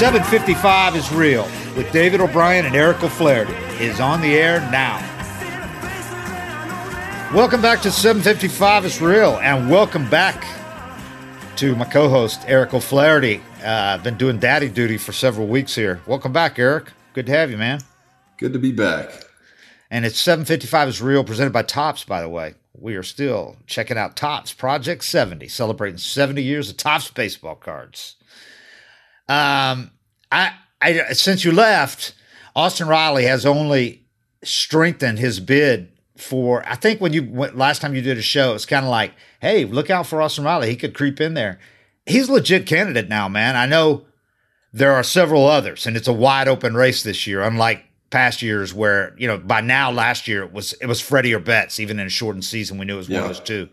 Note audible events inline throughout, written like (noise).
755 is real with David O'Brien and Eric O'Flaherty is on the air now. Welcome back to 755 is real and welcome back to my co-host Eric O'Flaherty. Uh, I've been doing daddy duty for several weeks here. Welcome back, Eric. Good to have you, man. Good to be back. And it's 755 is real presented by Topps, by the way. We are still checking out Topps Project 70, celebrating 70 years of Topps baseball cards. Um, I, I since you left, Austin Riley has only strengthened his bid for. I think when you went last time you did a show, it's kind of like, hey, look out for Austin Riley. He could creep in there. He's a legit candidate now, man. I know there are several others, and it's a wide open race this year. Unlike past years where you know by now last year it was it was Freddie or Betts even in a shortened season we knew it was yeah. one of those two.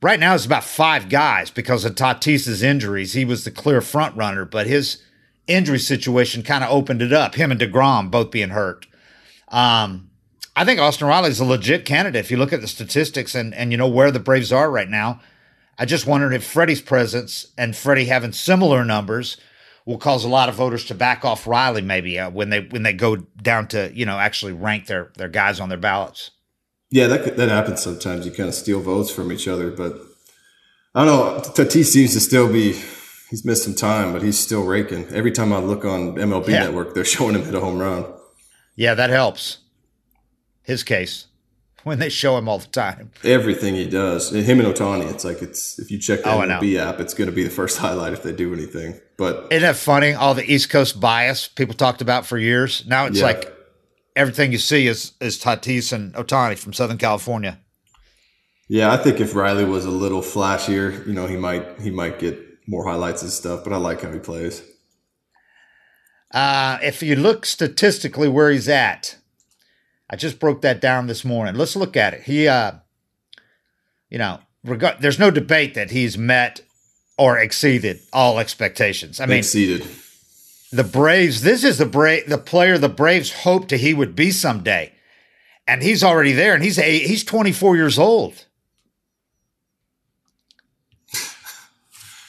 Right now it's about five guys because of Tatis's injuries. He was the clear front runner, but his injury situation kind of opened it up. Him and Degrom both being hurt. Um, I think Austin Riley is a legit candidate if you look at the statistics and and you know where the Braves are right now. I just wondered if Freddie's presence and Freddie having similar numbers will cause a lot of voters to back off Riley maybe uh, when they when they go down to you know actually rank their their guys on their ballots. Yeah, that that happens sometimes. You kind of steal votes from each other, but I don't know. Tatis seems to still be. He's missed some time, but he's still raking. Every time I look on MLB yeah. Network, they're (laughs) showing him hit a home run. Yeah, that helps. His case when they show him all the time. Everything he does, him and Ohtani, it's like it's if you check the oh, MLB app, it's going to be the first (laughs) highlight if they do anything. But isn't that funny? All the East Coast bias people talked about for years. Now it's yeah. like everything you see is is Tatis and Ohtani from Southern California. Yeah, I think if Riley was a little flashier, you know, he might he might get more highlights and stuff. But I like how he plays. Uh, if you look statistically where he's at, I just broke that down this morning. Let's look at it. He, uh, you know, reg- there's no debate that he's met or exceeded all expectations. I mean, exceeded. The Braves. This is the Brave, the player the Braves hoped he would be someday, and he's already there. And he's a, he's 24 years old.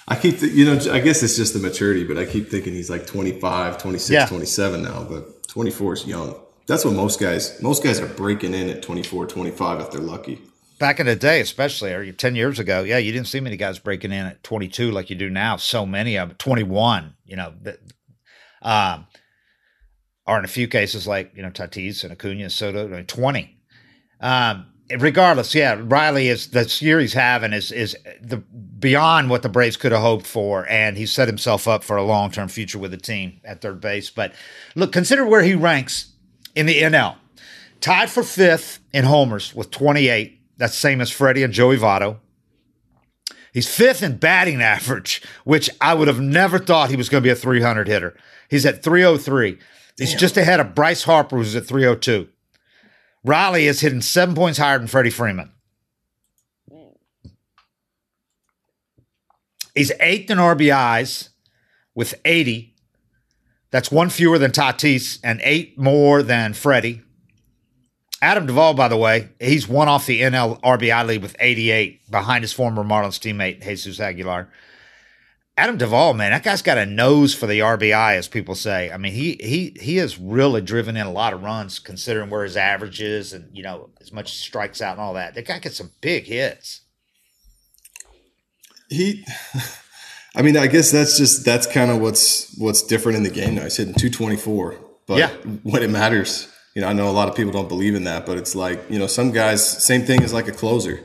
I keep, th- you know, I guess it's just the maturity, but I keep thinking he's like 25, 26, yeah. 27 now, but 24 is young. That's what most guys most guys are breaking in at 24, 25 if they're lucky. Back in the day, especially or 10 years ago, yeah, you didn't see many guys breaking in at 22 like you do now. So many of them, 21, you know, um, or in a few cases like, you know, Tatis and Acuna, Soto, 20. Um, regardless, yeah, Riley is the year he's having is is the beyond what the Braves could have hoped for, and he set himself up for a long term future with the team at third base. But look, consider where he ranks in the NL. Tied for fifth in homers with 28. That's the same as Freddie and Joey Votto. He's fifth in batting average, which I would have never thought he was going to be a 300 hitter. He's at 303. He's Damn. just ahead of Bryce Harper, who's at 302. Riley is hitting seven points higher than Freddie Freeman. He's eighth in RBIs with 80. That's one fewer than Tatis and eight more than Freddie. Adam Duvall, by the way, he's one off the NL RBI lead with 88 behind his former Marlins teammate, Jesus Aguilar. Adam Duvall, man, that guy's got a nose for the RBI, as people say. I mean, he he he has really driven in a lot of runs, considering where his average is, and you know as much strikes out and all that. That guy gets some big hits. He (laughs) I mean, I guess that's just that's kind of what's what's different in the game now. He's hitting 224, but yeah. when it matters, you know, I know a lot of people don't believe in that, but it's like you know, some guys, same thing as like a closer.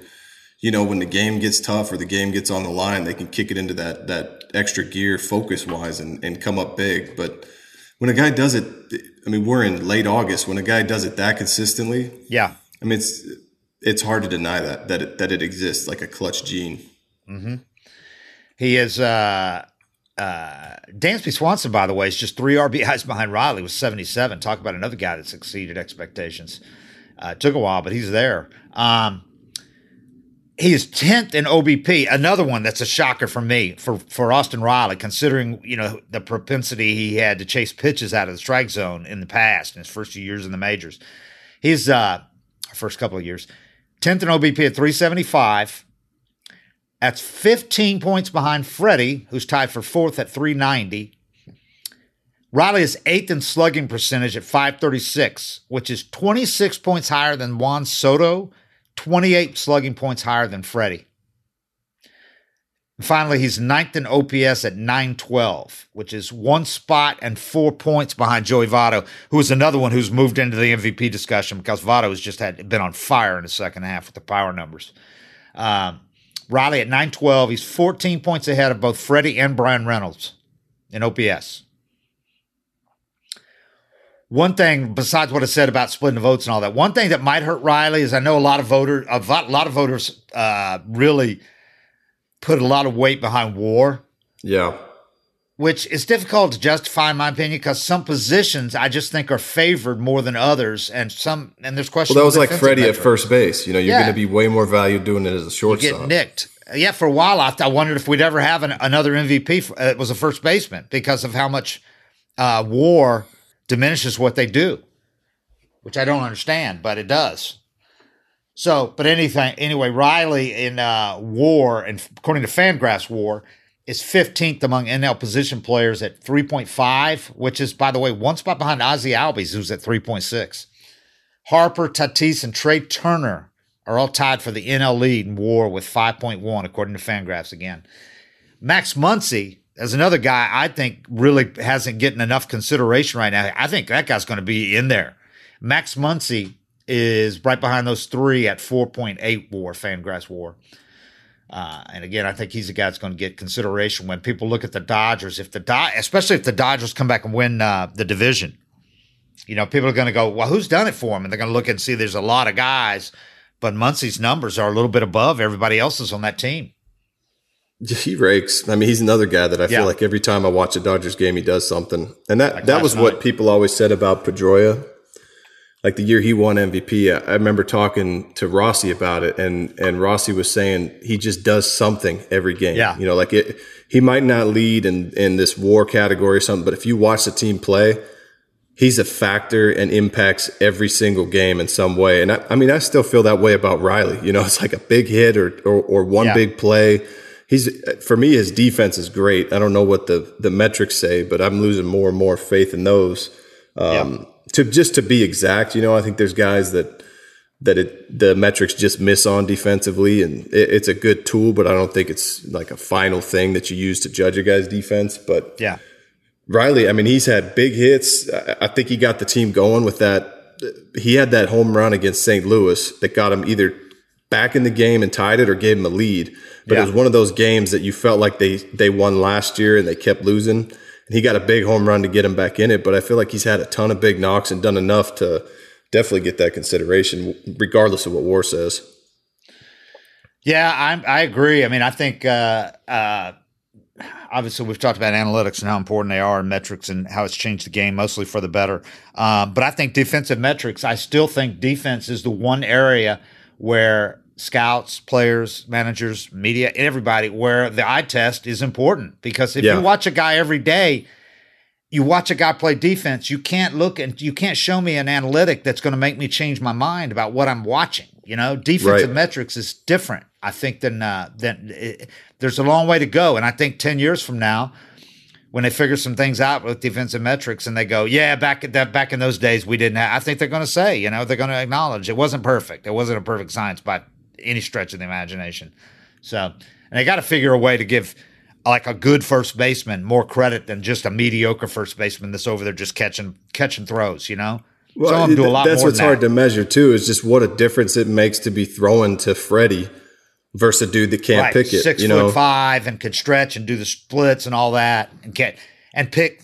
You know, when the game gets tough or the game gets on the line, they can kick it into that that extra gear, focus wise, and and come up big. But when a guy does it, I mean, we're in late August. When a guy does it that consistently, yeah, I mean, it's it's hard to deny that that it, that it exists like a clutch gene. Mm-hmm. He is uh, uh, Dansby Swanson, by the way, is just three (laughs) RBIs behind Riley with 77. Talk about another guy that's exceeded expectations. Uh, took a while, but he's there. Um, he is 10th in OBP, another one that's a shocker for me for, for Austin Riley, considering, you know, the propensity he had to chase pitches out of the strike zone in the past in his first few years in the majors. His uh, first couple of years, 10th in OBP at 375. That's 15 points behind Freddie, who's tied for fourth at 390. Riley is eighth in slugging percentage at 536, which is 26 points higher than Juan Soto, 28 slugging points higher than Freddie. And finally, he's ninth in OPS at 912, which is one spot and four points behind Joey Votto, who is another one who's moved into the MVP discussion because Votto has just had been on fire in the second half with the power numbers. Um, Riley at 912, he's 14 points ahead of both Freddie and Bryan Reynolds in OPS. One thing, besides what I said about splitting the votes and all that, one thing that might hurt Riley is I know a lot of voters, a lot of voters, uh, really put a lot of weight behind WAR. Yeah. Which is difficult to justify, in my opinion, because some positions I just think are favored more than others, and some and there's questions. Well, that was like Freddie at first base. You know, you're yeah. going to be way more valued doing it as a shortstop. You get nicked. Yeah, for a while I, I wondered if we'd ever have an, another MVP. Uh, it was a first baseman because of how much uh, WAR diminishes what they do, which I don't understand, but it does. So, but anything anyway, Riley in uh, WAR, and according to Fangraphs WAR, is 15th among NL position players at 3.5, which is, by the way, one spot behind Ozzie Albies, who's at 3.6. Harper, Tatis, and Trea Turner are all tied for the NL lead in WAR with 5.1, according to Fangraphs again. Max Muncy as another guy I think really hasn't getting enough consideration right now. I think that guy's going to be in there. Max Muncy is right behind those three at 4.8 war, Fangraphs war. Uh, and again, I think he's a guy that's going to get consideration when people look at the Dodgers. If the Do- especially if the Dodgers come back and win uh, the division, you know, people are going to go, "Well, who's done it for him?" And they're going to look and see there's a lot of guys, but Muncy's numbers are a little bit above everybody else's on that team. He rakes. I mean, he's another guy that I yeah. feel like every time I watch a Dodgers game, he does something. And that like that was night. what people always said about Pedroia. Like the year he won MVP, I remember talking to Rossi about it, and and Rossi was saying he just does something every game. Yeah, you know, like it. He might not lead in in this WAR category or something, but if you watch the team play, he's a factor and impacts every single game in some way. And I, I mean, I still feel that way about Riley. You know, it's like a big hit or or, or one yeah. big play he's for me his defense is great. I don't know what the the metrics say, but I'm losing more and more faith in those. Um, yeah. To just to be exact, you know, I think there's guys that that it the metrics just miss on defensively, and it, it's a good tool, but I don't think it's like a final thing that you use to judge a guy's defense. But yeah, Riley, I mean, he's had big hits. I think he got the team going with that. He had that home run against St. Louis that got him either back in the game and tied it or gave him a lead. But yeah. it was one of those games that you felt like they they won last year and they kept losing. He got a big home run to get him back in it. But I feel like he's had a ton of big knocks and done enough to definitely get that consideration, regardless of what WAR says. Yeah, I, I agree. I mean, I think uh, uh, obviously we've talked about analytics and how important they are and metrics and how it's changed the game mostly for the better. Um, but I think defensive metrics, I still think defense is the one area where scouts, players, managers, media, everybody, where the eye test is important. Because if yeah. you watch a guy every day, you watch a guy play defense, you can't look and you can't show me an analytic that's going to make me change my mind about what I'm watching. You know, defensive right. metrics is different, I think, than uh, than it, there's a long way to go. And I think ten years from now, when they figure some things out with defensive metrics and they go, yeah, back at that back in those days we didn't have. I think they're going to say, you know, they're going to acknowledge it wasn't perfect. It wasn't a perfect science by any stretch of the imagination. So, and they got to figure a way to give like a good first baseman more credit than just a mediocre first baseman that's over there just catching catching throws. You know. Well, do a lot that's what's hard that. to measure too. Is just what a difference it makes to be throwing to Freddie versus a dude that can't right. pick it. Six you foot know? five and can stretch and do the splits and all that and get and pick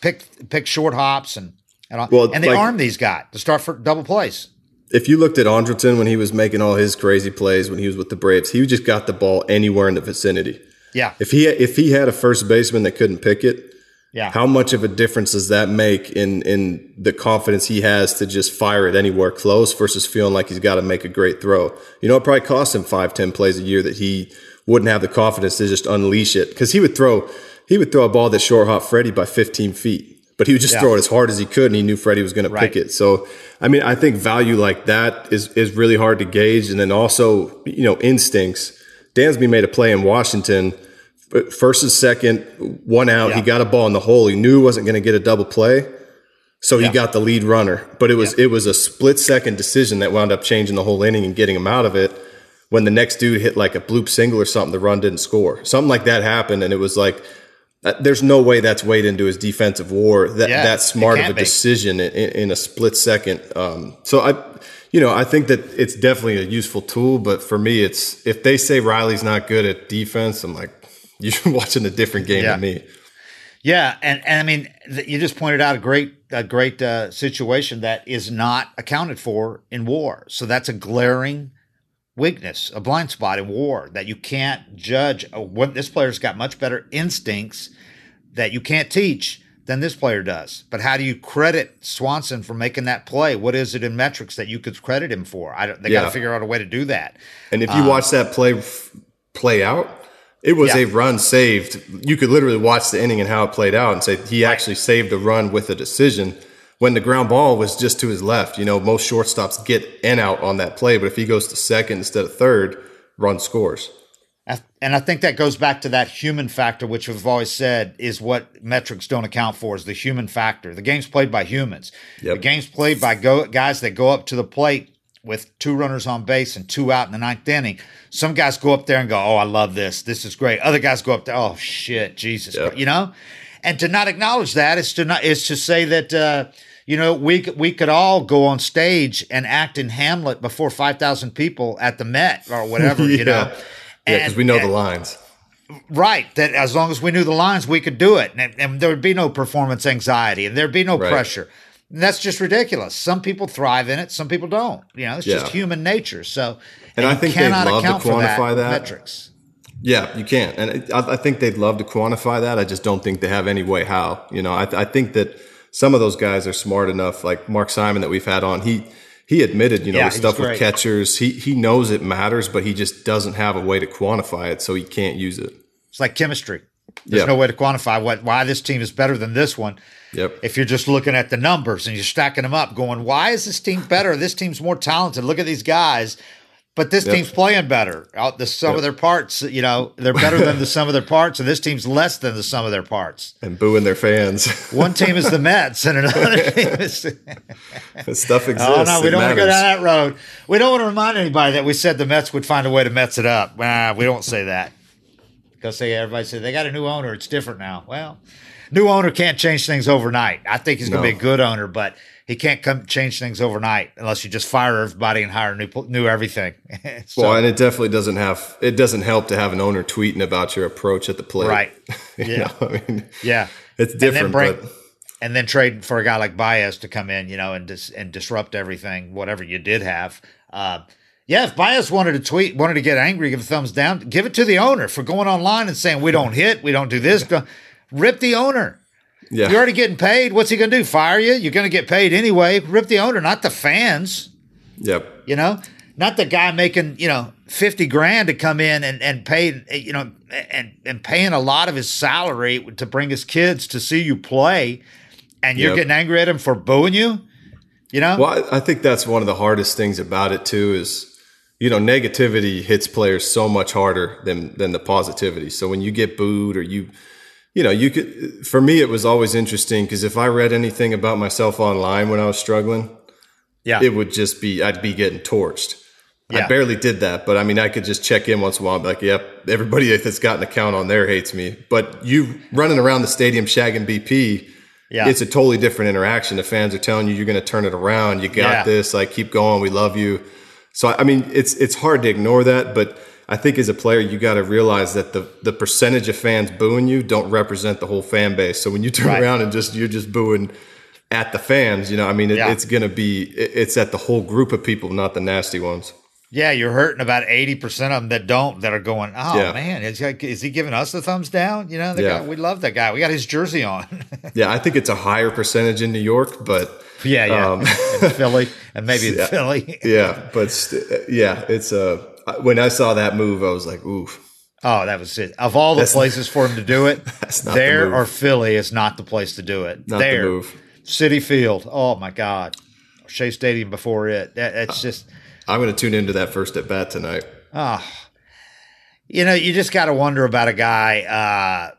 pick pick short hops and and, all, well, and they like, arm these guys to start for double plays if you looked at Andrelton when he was making all his crazy plays when he was with the Braves, he just got the ball anywhere in the vicinity. Yeah. If he if he had a first baseman that couldn't pick it, yeah. How much of a difference does that make in in the confidence he has to just fire it anywhere close versus feeling like he's got to make a great throw? You know, it probably cost him five, ten plays a year that he wouldn't have the confidence to just unleash it because he would throw he would throw a ball that short hop Freddie by 15 feet but he would just yeah. throw it as hard as he could, and he knew Freddie was going right. to pick it. So, I mean, I think value like that is is really hard to gauge, and then also, you know, instincts. Dansby made a play in Washington first and second, one out. Yeah. He got a ball in the hole. He knew he wasn't going to get a double play. So he yeah. got the lead runner, but it was it was a split second decision that wound up changing the whole inning and getting him out of it. When the next dude hit like a bloop single or something, the run didn't score. Something like that happened, and it was like, there's no way that's weighed into his defensive WAR. That yeah, that smart of a be. decision in, in, a split second. Um, so I, you know, I think that it's definitely a useful tool. But for me, it's if they say Riley's not good at defense, I'm like, (laughs) you're watching a different game than me. Yeah, and and I mean, you just pointed out a great a great uh, situation that is not accounted for in war. So that's a glaring weakness, a blind spot in war that you can't judge. What this player's got much better instincts that you can't teach than this player does. But how do you credit Swanson for making that play? What is it in metrics that you could credit him for? I don't, they yeah. got to figure out a way to do that. And if you um, watch that play play out, it was yeah. a run saved. You could literally watch the inning and how it played out and say he actually saved a run with a decision when the ground ball was just to his left. You know, most shortstops get in out on that play, but if he goes to second instead of third, run scores. And I think that goes back to that human factor, which we've always said is what metrics don't account for is the human factor. The game's played by humans. Yep. The game's played by go, guys that go up to the plate with two runners on base and two out in the ninth inning. Some guys go up there and go, "Oh, I love this. This is great." Other guys go up there, "Oh shit, Jesus," yep. you know. And to not acknowledge that is to not is to say that uh, you know we we could all go on stage and act in Hamlet before five thousand people at the Met or whatever, (laughs) yeah. you know. Yeah, because we know and, the lines. Right. That as long as we knew the lines, we could do it, and, and there would be no performance anxiety, and there'd be no right. pressure. And that's just ridiculous. Some people thrive in it, some people don't. You know, it's yeah. just human nature. So, and, and I think they'd love to quantify that, that, metrics. Yeah, you can't, and I, I, think they'd love to quantify that. I just don't think they have any way how. You know, I, I think that some of those guys are smart enough, like Mark Simon that we've had on. He he admitted, you know, yeah, the stuff with catchers. He he knows it matters, but he just doesn't have a way to quantify it, so he can't use it. It's like chemistry. There's no way to quantify what why this team is better than this one. Yep. If you're just looking at the numbers and you're stacking them up, going, why is this team better? This team's more talented. Look at these guys. But this yep. team's playing better. Out the sum yep. of their parts, you know, they're better than the sum of their parts, and this team's less than the sum of their parts. And booing their fans. (laughs) One team is the Mets, and another (laughs) team is. Stuff exists. Oh no, we don't want to go down that road. We don't want to remind anybody that we said the Mets would find a way to Mets it up. Nah, we don't say that because say everybody said they got a new owner. It's different now. Well, new owner can't change things overnight. I think he's going to no. be a good owner, but he can't come change things overnight unless you just fire everybody and hire new new everything. (laughs) so, well, and it definitely doesn't have it doesn't help to have an owner tweeting about your approach at the plate. Right. (laughs) Yeah. know, I mean, yeah. It's different, and bring, but and then trade for a guy like Baez to come in, you know, and dis, and disrupt everything, whatever you did have. Uh, yeah, if Baez wanted to tweet, wanted to get angry, give a thumbs down, give it to the owner for going online and saying we don't hit, we don't do this. Rip the owner. Yeah. You're already getting paid. What's he going to do? Fire you? You're going to get paid anyway. Rip the owner, not the fans. Yep. You know, not the guy making, you know, 50 grand to come in and, and pay, you know, and, and paying a lot of his salary to bring his kids to see you play. And you're yep. getting angry at him for booing you, you know? Well, I think that's one of the hardest things about it too is, you know, negativity hits players so much harder than, than the positivity. So when you get booed or you, you know, you could, for me, it was always interesting because if I read anything about myself online when I was struggling, yeah, it would just be, I'd be getting torched. Yeah. I barely did that, but I mean, I could just check in once in a while, like, yep, everybody that's got an account on there hates me. But you running around the stadium shagging BP, yeah. it's a totally different interaction. The fans are telling you you're going to turn it around. You got yeah. this. Like, keep going. We love you. So, I mean, it's it's hard to ignore that, but I think as a player, you got to realize that the the percentage of fans booing you don't represent the whole fan base. So when you turn right. around and just you're just booing at the fans, you know, I mean, it, yeah. it's going to be it's at the whole group of people, not the nasty ones. Yeah, you're hurting about eighty percent of them that don't that are going. Oh yeah. man, is he, is he giving us the thumbs down? You know, yeah. Guy, we love that guy. We got his jersey on. (laughs) yeah, I think it's a higher percentage in New York, but yeah, yeah, um, (laughs) Philly and maybe (laughs) yeah, Philly. yeah, but st- yeah, it's a when I saw that move, I was like, oof. Oh, that was it. Of all the that's places not, for him to do it, (laughs) there the or Philly is not the place to do it. Not there, the move. Citi Field. Oh my God, Shea Stadium before it. That, that's just. I'm going to tune into that first at bat tonight. Ah, oh, you know, you just got to wonder about a guy. Uh,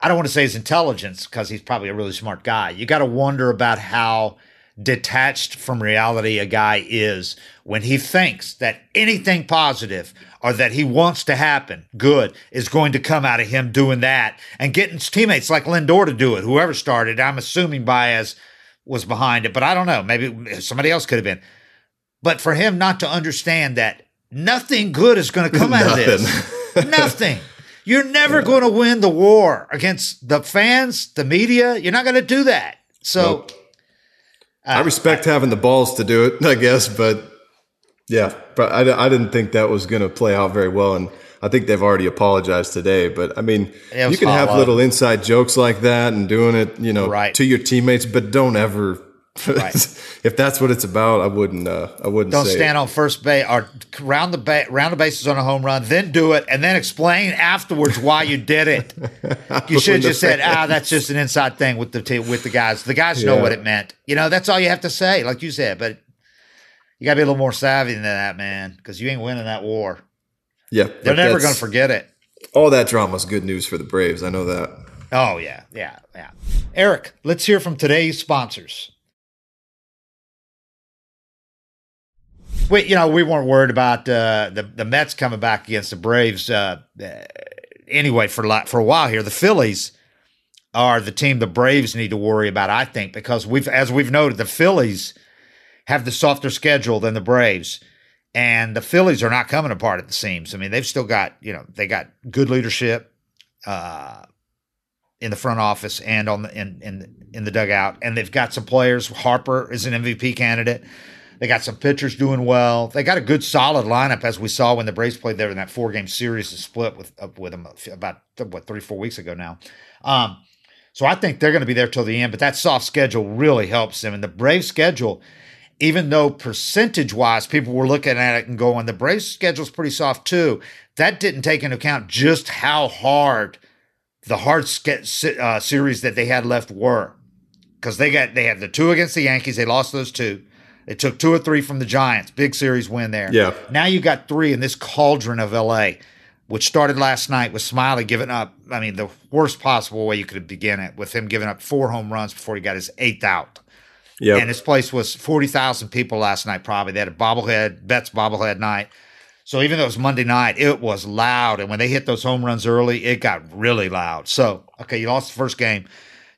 I don't want to say his intelligence because he's probably a really smart guy. You got to wonder about how detached from reality a guy is when he thinks that anything positive or that he wants to happen good is going to come out of him doing that and getting his teammates like Lindor to do it. Whoever started, I'm assuming Baez was behind it, but I don't know. Maybe somebody else could have been. But for him not to understand that nothing good is going to come out of this, (laughs) nothing. You're never yeah. going to win the war against the fans, the media. You're not going to do that. So. Nope I respect I, having the balls to do it, (laughs) I guess, but yeah, but I, I didn't think that was going to play out very well. And I think they've already apologized today. But I mean, you can have little inside jokes like that and doing it, you know, right. to your teammates, but don't ever Right. if that's what it's about, I wouldn't. Uh, I wouldn't. Don't stand it. on first base or round the ba- round the bases on a home run, then do it, and then explain afterwards why you did it. (laughs) you should have just said, "Ah, that's just an inside thing with the t- with the guys. The guys yeah. know what it meant. You know, that's all you have to say, like you said. But you got to be a little more savvy than that, man, because you ain't winning that war. Yeah, they're never going to forget it. All that drama is good news for the Braves. I know that. Oh yeah, yeah, yeah. Eric, let's hear from today's sponsors. We, you know, we weren't worried about uh, the the Mets coming back against the Braves uh, anyway for for a while here. The Phillies are the team the Braves need to worry about, I think, because we've as we've noted, the Phillies have the softer schedule than the Braves. And the Phillies are not coming apart at the seams. I mean, they've still got, you know, they got good leadership uh, in the front office and on the in in in the dugout, and they've got some players. Harper is an MVP candidate. They got some pitchers doing well. They got a good solid lineup as we saw when the Braves played there in that four game series to split with with them about what three four weeks ago now. Um, so I think they're going to be there till the end. But that soft schedule really helps them. And the Braves schedule, even though percentage wise people were looking at it and going, the Braves schedule is pretty soft too. That didn't take into account just how hard the hard uh, series that they had left were because they got they had the two against the Yankees. They lost those two. They took two or three from the Giants. Big series win there. Yeah. Now you got three in this cauldron of LA, which started last night with Smiley giving up. I mean, the worst possible way you could begin it with him giving up four home runs before he got his eighth out. Yeah. And his place was 40,000 people last night, probably. They had a bobblehead, Betts bobblehead night. So even though it was Monday night, it was loud. And when they hit those home runs early, it got really loud. So, okay, you lost the first game.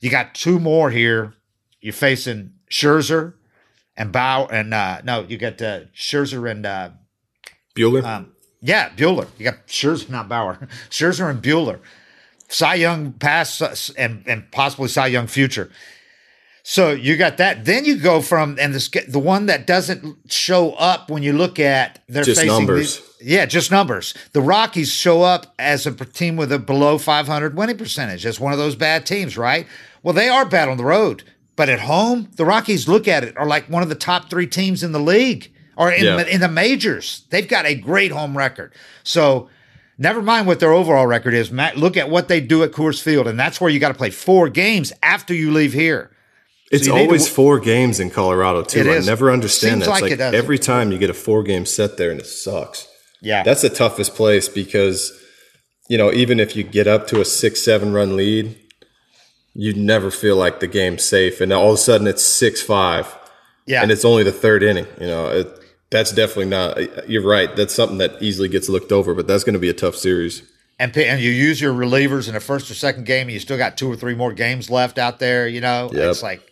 You got two more here. You're facing Scherzer and Bow and uh, no, you got uh, Scherzer and uh, Buehler. Um, yeah, Buehler. You got Scherzer, not Bauer. (laughs) Scherzer and Buehler. Cy Young past uh, and and possibly Cy Young future. So you got that. Then you go from and the the one that doesn't show up when you look at their just numbers. yeah, just numbers. The Rockies show up as a team with a below 500 winning percentage as one of those bad teams, right? Well, they are bad on the road. But at home, the Rockies look at it are like one of the top three teams in the league or in, yeah. in the majors. They've got a great home record. So never mind what their overall record is. Matt, look at what they do at Coors Field, and that's where you got to play four games after you leave here. It's so always to, four games in Colorado too. I never understand that. Like, like every time you get a four game set there, and it sucks. Yeah, that's the toughest place because you know even if you get up to a six seven run lead, you never feel like the game's safe, and all of a sudden it's six five. Yeah, and it's only the third inning. You know, it, that's definitely not. You're right. That's something that easily gets looked over, but that's going to be a tough series. And, and you use your relievers in the first or second game, and you still got two or three more games left out there. You know, yep. it's like,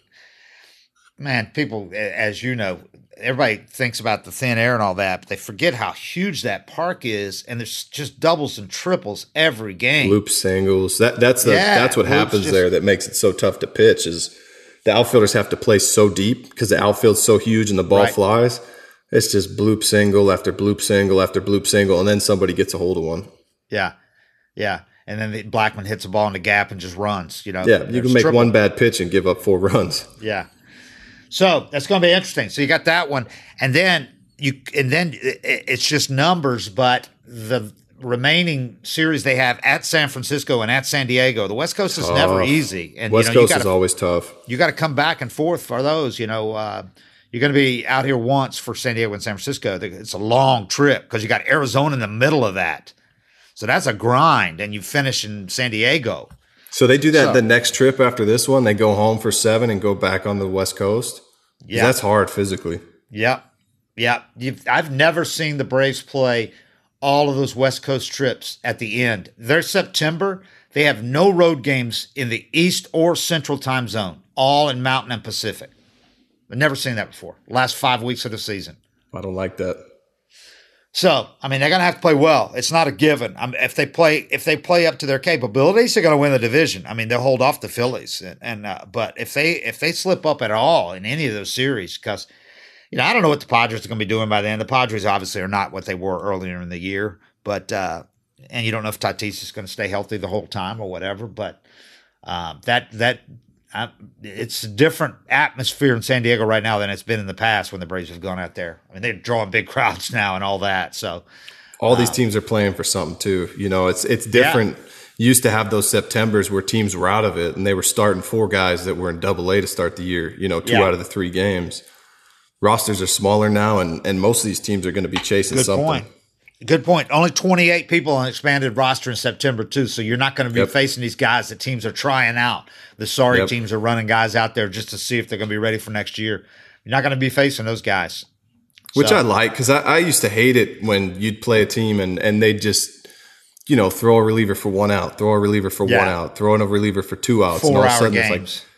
man, people, as you know, everybody thinks about the thin air and all that, but they forget how huge that park is, and there's just doubles and triples every game. Loop singles. That that's the yeah, that's what happens just, there that makes it so tough to pitch is the outfielders have to play so deep because the outfield's so huge and the ball right. flies. It's just bloop single after bloop single after bloop single, and then somebody gets a hold of one. Yeah, yeah. And then the Blackmon hits a ball in the gap and just runs. You know. Yeah, you can make triple. one bad pitch and give up four (laughs) runs. Yeah, so that's going to be interesting. So you got that one, and then you, and then it's just numbers, but the remaining series they have at San Francisco and at San Diego. The West Coast is never easy, and West you know, Coast gotta, is always tough. You got to come back and forth for those. You know, uh, you're going to be out here once for San Diego and San Francisco. It's a long trip because you got Arizona in the middle of that. So that's a grind, and you finish in San Diego. So they do that so, the next trip after this one. They go home for seven and go back on the West Coast. Yeah, that's hard physically. Yep, yep. You've, I've never seen the Braves play all of those West Coast trips at the end. They're September, they have no road games in the East or Central time zone, all in Mountain and Pacific. I've never seen that before. Last five weeks of the season. I don't like that. So, I mean, they're going to have to play well. It's not a given. I mean, if they play, if they play up to their capabilities, they're going to win the division. I mean, they'll hold off the Phillies, and, and uh, but if they if they slip up at all in any of those series, because you know, I don't know what the Padres are going to be doing by then. The Padres obviously are not what they were earlier in the year, but uh, and you don't know if Tatis is going to stay healthy the whole time or whatever. But um, that that uh, it's a different atmosphere in San Diego right now than it's been in the past when the Braves have gone out there. I mean, they're drawing big (laughs) crowds now and all that. So all these um, teams are playing for something too. You know, it's it's different. Yeah. Used to have those Septembers where teams were out of it and they were starting four guys that were in Double A to start the year. You know, two yeah. out of the three games rosters are smaller now, and and most of these teams are going to be chasing Good something. Point. Good point. Only 28 people on expanded roster in September too, so you're not going to be yep. facing these guys that teams are trying out. The sorry yep. teams are running guys out there just to see if they're going to be ready for next year. You're not going to be facing those guys. Which so. I like because I, I used to hate it when you'd play a team and and they just you know throw a reliever for one out, throw a reliever for yeah. one out, throw in a reliever for two outs, Four and all of a sudden games. it's like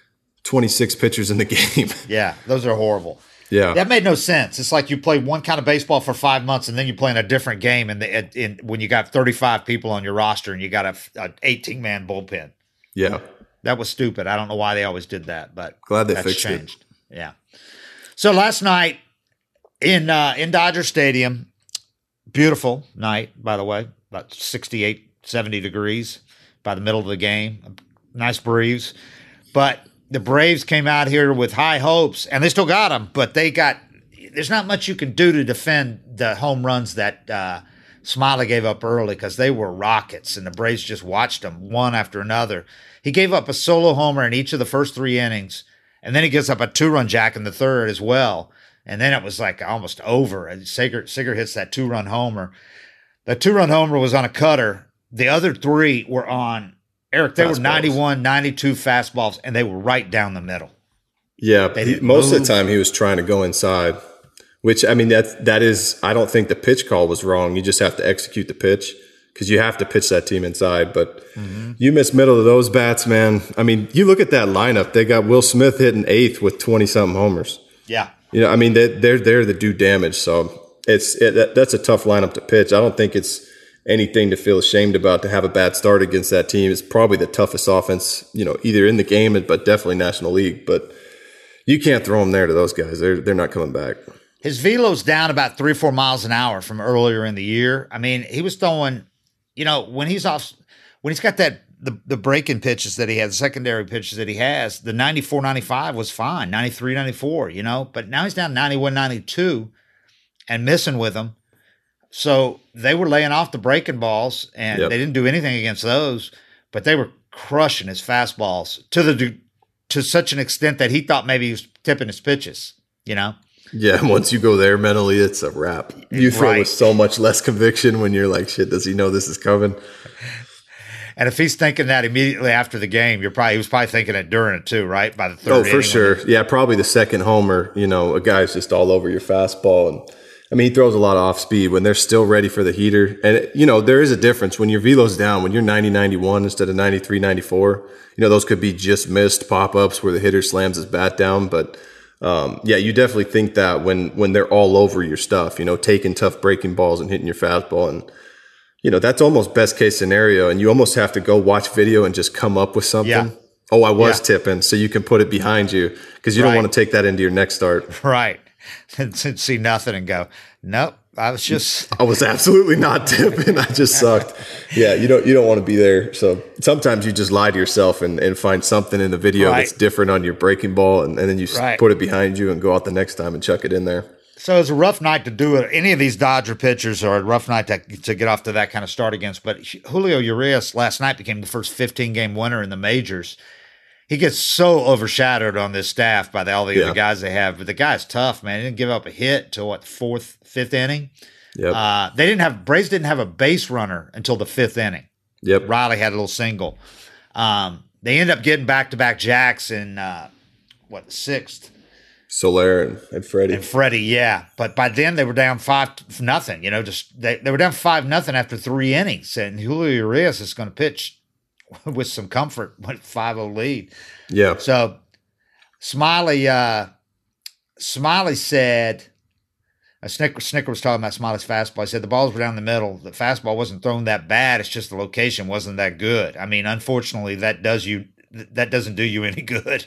26 pitchers in the (laughs) game. yeah, those are horrible. Yeah, that made no sense. It's like you play one kind of baseball for five months, and then you play in a different game. And in, in, when you got thirty five people on your roster, and you got a, a eighteen man bullpen. Yeah, that was stupid. I don't know why they always did that, but glad they fixed changed. it. Yeah. So last night in uh, in Dodger Stadium, beautiful night by the way, about 68, 70 degrees by the middle of the game, nice breeze, but the Braves came out here with high hopes, and they still got them, but they got. There's not much you can do to defend the home runs that uh, Smiley gave up early because they were rockets, and the Braves just watched them one after another. He gave up a solo homer in each of the first three innings, and then he gives up a two-run jack in the third as well. And then it was like almost over. And Seager, Seager hits that two-run homer. The two-run homer was on a cutter. The other three were on Eric, they fastballs. were 91, 92 fastballs, and they were right down the middle. Yeah, he, most move. of the time he was trying to go inside, which I mean that that is I don't think the pitch call was wrong. You just have to execute the pitch because you have to pitch that team inside. But mm-hmm. you miss middle of those bats, man. I mean, you look at that lineup. They got Will Smith hitting eighth with twenty something homers. Yeah, you know, I mean they, they're they're the do damage. So it's it, that's a tough lineup to pitch. I don't think it's anything to feel ashamed about to have a bad start against that team. It's probably the toughest offense, you know, either in the game, but definitely National League. But you can't throw them there to those guys. They're they're not coming back. His velo's down about three or four miles an hour from earlier in the year. I mean, he was throwing, you know, when he's off, when he's got that the the breaking pitches that he has, the secondary pitches that he has, the 94, 95 was fine, 93, 94, you know, but now he's down 91, 92 and missing with them. So they were laying off the breaking balls, and yep. they didn't do anything against those, but they were crushing his fastballs to the to such an extent that he thought maybe he was tipping his pitches. You know. Yeah, (laughs) once you go there mentally, it's a wrap. You throw right. with so much less conviction when you're like, "Shit, does he know this is coming?" And if he's thinking that immediately after the game, you're probably he was probably thinking it during it too, right? By the third. Oh, for sure. Yeah, probably the second homer. You know, a guy's just all over your fastball, and I mean, he throws a lot of off speed when they're still ready for the heater. And, you know, there is a difference when your velo's down, when you're 90, 91 instead of 93, 94. You know, those could be just missed pop ups where the hitter slams his bat down. But, um, yeah, you definitely think that when, when they're all over your stuff, you know, taking tough breaking balls and hitting your fastball. And, you know, that's almost best case scenario. And you almost have to go watch video and just come up with something. Yeah. Oh, I was yeah. tipping. So you can put it behind you because you right. don't want to take that into your next start. (laughs) Right. (laughs) and see nothing and go, nope. I was just (laughs) I was absolutely not tipping. I just sucked. Yeah, you don't you don't want to be there. So sometimes you just lie to yourself and, and find something in the video right. that's different on your breaking ball and, and then you right. put it behind you and go out the next time and chuck it in there. So it's a rough night to do it. Any of these Dodger pitchers are a rough night to, to get off to that kind of start against. But Julio Urias last night became the first 15 game winner in the majors he gets so overshadowed on this staff by the, all the yeah. other guys they have. But the guy's tough, man. He didn't give up a hit till what fourth, fifth inning. Yep. Uh, they didn't have Braves didn't have a base runner until the fifth inning. Yep. Riley had a little single. Um, they end up getting back to back jacks in uh, what sixth. Soler and, and Freddie. And Freddie, yeah. But by then they were down five nothing. You know, just they, they were down five nothing after three innings, and Julio Urias is going to pitch (laughs) with some comfort (laughs) with 5-0 lead. Yeah. So Smiley, uh, Smiley said uh, Snicker, Snitker was talking about Smiley's fastball. He said the balls were down the middle. The fastball wasn't thrown that bad. It's just the location wasn't that good. I mean, unfortunately, that does you that doesn't do you (laughs) any good.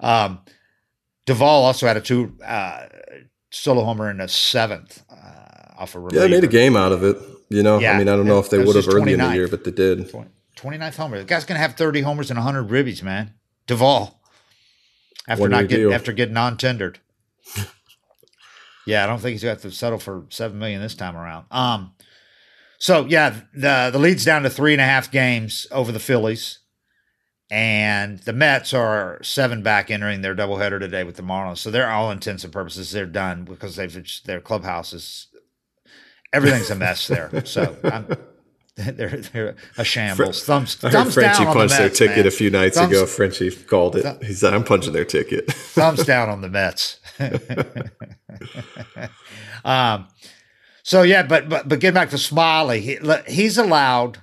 Um, Duvall also had a two uh, solo homer in the seventh uh, off a reliever. Yeah, they made a game out of it. You know, yeah, I mean, I don't know if they would have early in the year, but they did. 29th homer. The guy's going to have 30 homers and 100 ribbies, man. Duvall. After not getting after getting non-tendered. (laughs) Yeah, I don't think he's got to settle for seven million this time around. Um, so yeah, the the lead's down to three and a half games over the Phillies, and the Mets are seven back entering their doubleheader today with the Marlins. So they're all intents and purposes they're done because they've their clubhouse is everything's a mess there. So I'm, (laughs) they're they're a shambles. Thumbs, I heard Frenchie punched the Mets, their ticket man. a few nights thumbs, ago. Frenchie called it. He said, "I'm punching their ticket." (laughs) thumbs down on the Mets. (laughs) um, so yeah, but but but getting back to Smiley, he, he's allowed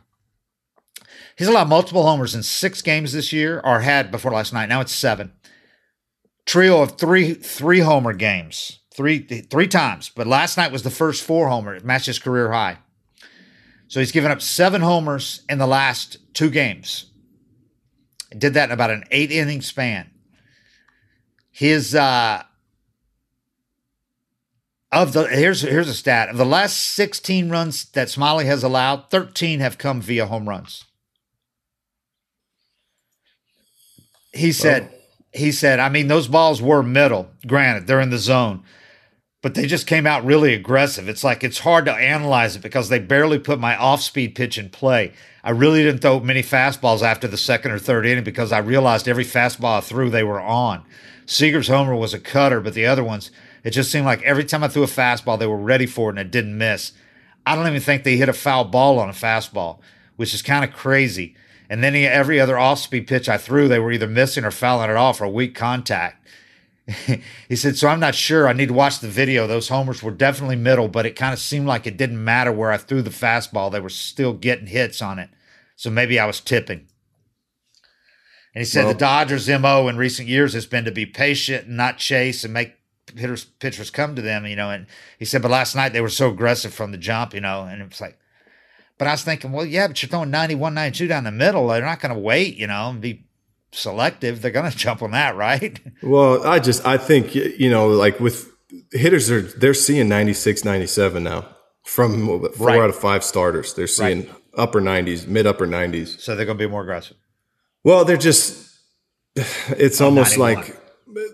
he's allowed multiple homers in six games this year, or had before last night. Now it's seven. Trio of three three homer games, three three times. But last night was the first four homer. It matched his career high. So he's given up seven homers in the last two games. Did that in about an eight inning span. His uh, of the here's here's a stat of the last 16 runs that Smiley has allowed, 13 have come via home runs. He said oh. he said, I mean, those balls were middle. Granted, they're in the zone, but they just came out really aggressive. It's like it's hard to analyze it because they barely put my off-speed pitch in play. I really didn't throw many fastballs after the second or third inning because I realized every fastball I threw they were on. Seager's homer was a cutter, but the other ones it just seemed like every time I threw a fastball, they were ready for it and it didn't miss. I don't even think they hit a foul ball on a fastball, which is kind of crazy. And then every other off speed pitch I threw, they were either missing or fouling it off or weak contact. (laughs) he said, So I'm not sure. I need to watch the video. Those homers were definitely middle, but it kind of seemed like it didn't matter where I threw the fastball. They were still getting hits on it. So maybe I was tipping. And he said well, the Dodgers' MO in recent years has been to be patient and not chase and make hitters pitchers come to them, you know, and he said, but last night they were so aggressive from the jump, you know, and it was like, but I was thinking, well, yeah, but you're throwing 91, 92 down the middle. They're not going to wait, you know, and be selective. They're going to jump on that, right? Well, I just, I think, you know, like with hitters, are they're seeing 96, 97 now from four right. out of five starters. They're seeing right. upper 90s, mid upper 90s. So they're going to be more aggressive. Well, they're just, it's oh, almost 91. like,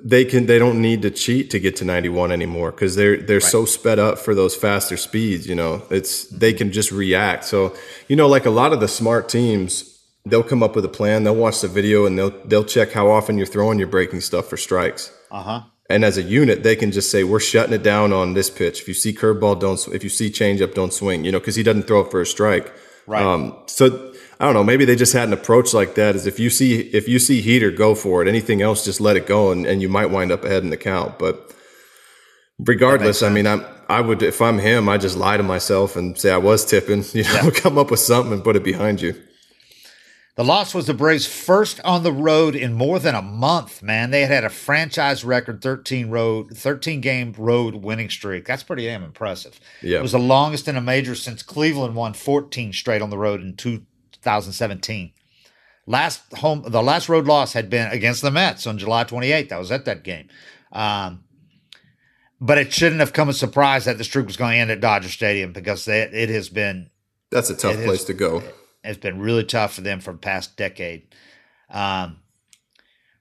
they can they don't need to cheat to get to 91 anymore because they're they're right. so sped up for those faster speeds you know it's they can just react so you know like a lot of the smart teams they'll come up with a plan they'll watch the video and they'll they'll check how often you're throwing your breaking stuff for strikes uh-huh and as a unit they can just say we're shutting it down on this pitch if you see curveball don't if you see changeup don't swing you know because he doesn't throw it for a strike right um, so I don't know. Maybe they just had an approach like that. Is if you see if you see heater, go for it. Anything else, just let it go, and, and you might wind up ahead in the count. But regardless, I mean, I'm I would if I'm him, I just lie to myself and say I was tipping. (laughs) You know, yeah. come up with something and put it behind you. The loss was the Braves' first on the road in more than a month. Man, they had had a franchise record thirteen road, thirteen game road winning streak. That's pretty damn impressive. Yeah, it was the longest in a major since Cleveland won fourteen straight on the road in 2017. Last home, the last road loss had been against the Mets on July 28th. I was at that game. Um, but it shouldn't have come as a surprise that the streak was going to end at Dodger Stadium because it, it has been. That's a tough place has, to go. It's been really tough for them for the past decade. Um,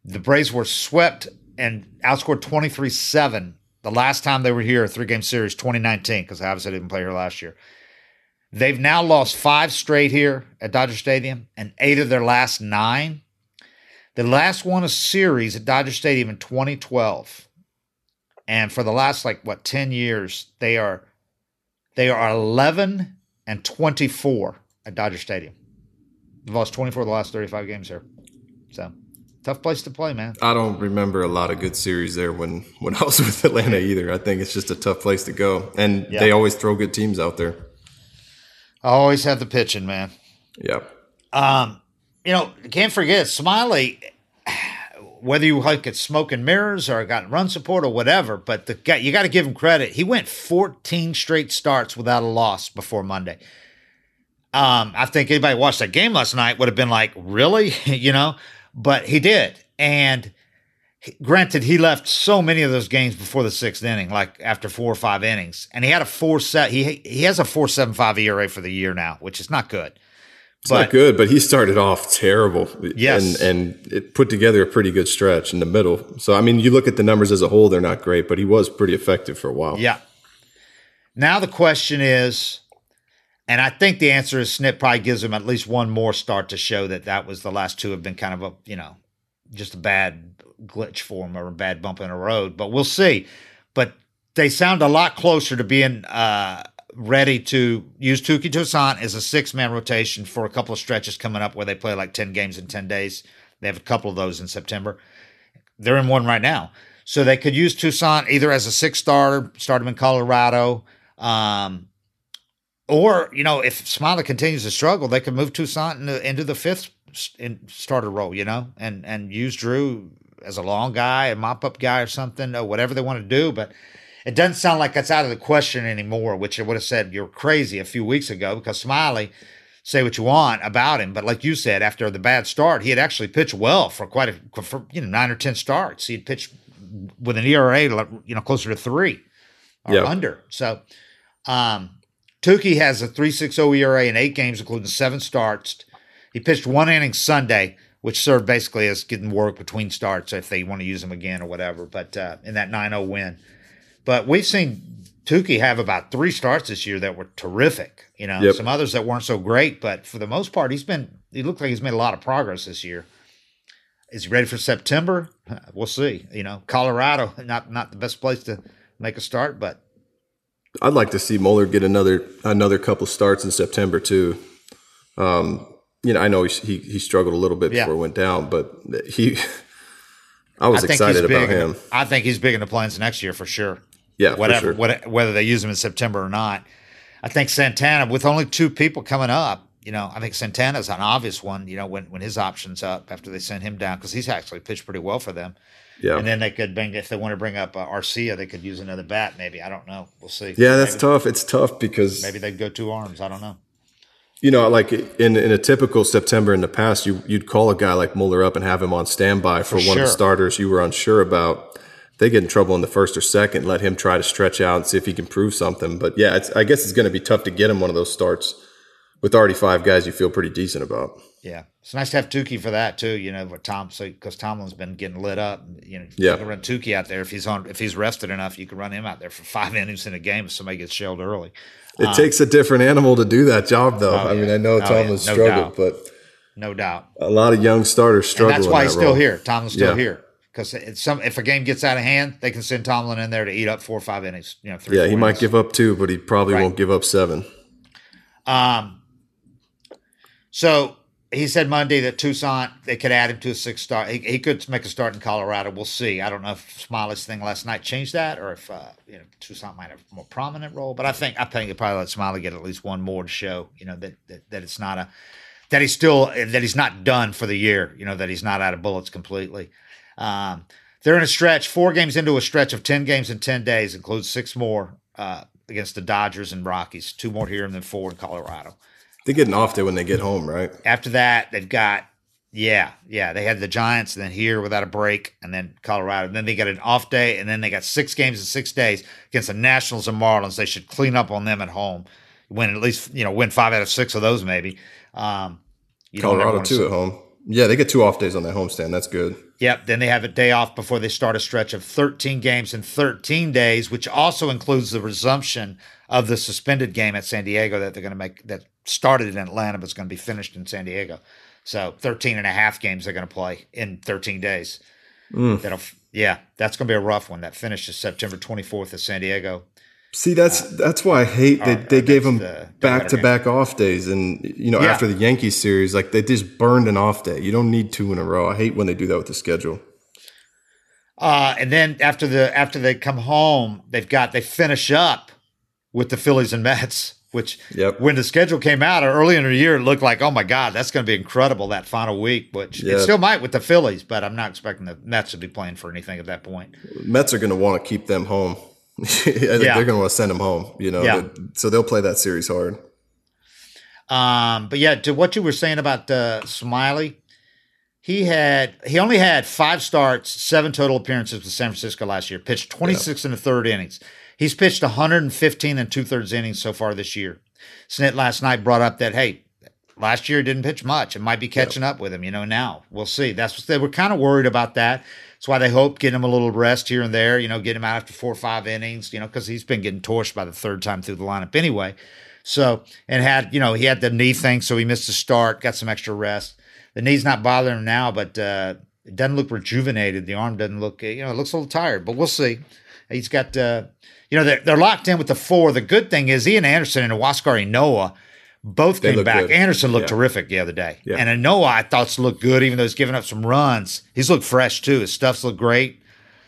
the Braves were swept and outscored 23 7 the last time they were here, three game series, 2019, because obviously they didn't play here last year. They've now lost five straight here at Dodger Stadium and eight of their last nine. The last won a series at Dodger Stadium in 2012. And for the last, like, what, 10 years, they are They are 11 and 24 at Dodger Stadium. They've lost 24 of the last 35 games here. So tough place to play, man. I don't remember a lot of good series there when when I was (laughs) with Atlanta either. I think it's just a tough place to go, and they always throw good teams out there. I always have the pitching, man. Yep. Um, you know, can't forget Smyly. Whether you like it smoke and mirrors or got run support or whatever, but the guy you got to give him credit. He went 14 straight starts without a loss before Monday. Um, I think anybody watched that game last night would have been like, really, (laughs) you know, but he did. And granted, he left so many of those games before the sixth inning, like after four or five innings, and he had a four set. He he has a four seven five ERA for the year now, which is not good. It's but, not good, but he started off terrible. Yes, and and it put together a pretty good stretch in the middle. So I mean, you look at the numbers as a whole; they're not great, but he was pretty effective for a while. Yeah. Now the question is, and I think the answer is Snit probably gives him at least one more start to show that that was the last two have been kind of a you know just a bad glitch for him or a bad bump in the road. But we'll see. But they sound a lot closer to being uh, ready to use Touki Toussaint as a six man rotation for a couple of stretches coming up where they play like 10 games in 10 days. They have a couple of those in September. They're in one right now. So they could use Toussaint either as a six starter, start him in Colorado. Um, or, you know, if Smyly continues to struggle, they could move Toussaint into, into the fifth in starter role, you know, and and use Drew as a long guy, a mop up guy or something, or whatever they want to do. But it doesn't sound like that's out of the question anymore, which I would have said you're crazy a few weeks ago because Smyly, say what you want about him, but like you said, after the bad start, he had actually pitched well for quite a for you know nine or ten starts. He had pitched with an ERA you know closer to three or yep. under. So. um Touki has a 3.60 ERA in eight games, including seven starts. He pitched one inning Sunday, which served basically as getting work between starts if they want to use him again or whatever. But uh, in that 9 0 win. But we've seen Touki have about three starts this year that were terrific. You know, yep. some others that weren't so great, but for the most part, he's been. He looked like he's made a lot of progress this year. Is he ready for September? We'll see. You know, Colorado (laughs) not not the best place to make a start, but I'd like to see Muller get another another couple starts in September too. Um, you know, I know he he, struggled a little bit yeah. before it went down, but he, (laughs) I was I excited about him. The, I think he's big in the plans next year for sure. Yeah, whatever, sure. what, whether they use him in September or not. I think Santana, with only two people coming up, you know, I think Santana's an obvious one. You know, when when his option's up after they send him down because he's actually pitched pretty well for them. Yeah. And then they could bring if they want to bring up uh, Arcia, they could use another bat. Maybe I don't know. We'll see. Yeah, that's maybe, tough. It's tough because maybe they'd go two arms. I don't know you know, like in in a typical September in the past, you you'd call a guy like Muller up and have him on standby for, for one sure. of the starters you were unsure about. They get in trouble in the first or second. Let him try to stretch out and see if he can prove something. But yeah, I guess it's going to be tough to get him one of those starts with already five guys you feel pretty decent about. Yeah, it's nice to have Touki for that too. You know, with Tom, so because Tomlin's been getting lit up. You know, yeah. you can run Touki out there if he's on if he's rested enough. You can run him out there for (laughs) five innings in a game if somebody gets shelled early. It um, takes a different animal to do that job, though. Oh, I mean, I know oh, Tomlin's yeah. no struggled, doubt. but no doubt, a lot of young starters struggle. And that's why that he's still role. here. Tomlin's still yeah. here because some if a game gets out of hand, they can send Tomlin in there to eat up four or five innings. You know, three. Yeah, he innings. might give up two, but he probably right. won't give up seven. Um. So he said Monday that Toussaint they could add him to a six star. He, he could make a start in Colorado. We'll see. I don't know if Smyly's thing last night changed that, or if uh, you know Toussaint might have a more prominent role. But I think I think it probably let Smyly get at least one more to show you know that that, that it's not a that he's still that he's not done for the year. You know that he's not out of bullets completely. Um, they're in a stretch, four games into a stretch of ten games in ten days, includes six more uh, against the Dodgers and Rockies, two more here and then four in Colorado. They get an off day when they get home, right? After that, they've got yeah, yeah. They had the Giants, and then here without a break, and then Colorado. And then they got an off day, and then they got six games in six days against the Nationals and Marlins. They should clean up on them at home, win at least you know win five out of six of those maybe. Um, Colorado too at home. Yeah, they get two off days on their homestand. That's good. Yep. Then they have a day off before they start a stretch of 13 games in 13 days, which also includes the resumption of the suspended game at San Diego that they're going to make that started in Atlanta, but it's going to be finished in San Diego. So 13 and a half games they're going to play in 13 days. Mm. That'll, yeah, that's going to be a rough one. That finishes September 24th at San Diego. See, that's that's why I hate that uh, they gave them back to back off days, and you know yeah. after the Yankees series, like they just burned an off day. You don't need two in a row. I hate when they do that with the schedule. Uh, and then after the after they come home, they've got they finish up with the Phillies and Mets. Which yep. when the schedule came out early in the year, it looked like, oh my God, that's going to be incredible that final week. Which it still might with the Phillies, but I'm not expecting the Mets to be playing for anything at that point. Mets are going to want to keep them home. Yeah. They're going to want to send him home, you know. Yeah. So they'll play that series hard. Um, but yeah, to what you were saying about uh, Smyly, he had he only had five starts, seven total appearances with San Francisco last year. Pitched 26 yeah. in the third innings. He's pitched 115 and two thirds innings so far this year. Snit last night brought up that hey, last year didn't pitch much. It might be catching up with him. You know, now we'll see. That's what they were kind of worried about that. That's why they hope getting him a little rest here and there. You know, get him out after four or five innings. You know, because he's been getting torched by the third time through the lineup anyway. So and had you know he had the knee thing, so he missed the start, got some extra rest. The knee's not bothering him now, but uh, it doesn't look rejuvenated. The arm doesn't look, you know, it looks a little tired, but we'll see. He's got, uh, you know, they're, they're locked in with the four. The good thing is Ian Anderson and Huascar Ynoa both they came back. Good. Anderson looked yeah. terrific the other day. Yeah. And Ynoa, I thought looked good, even though he's giving up some runs. He's looked fresh too. His stuff's look great.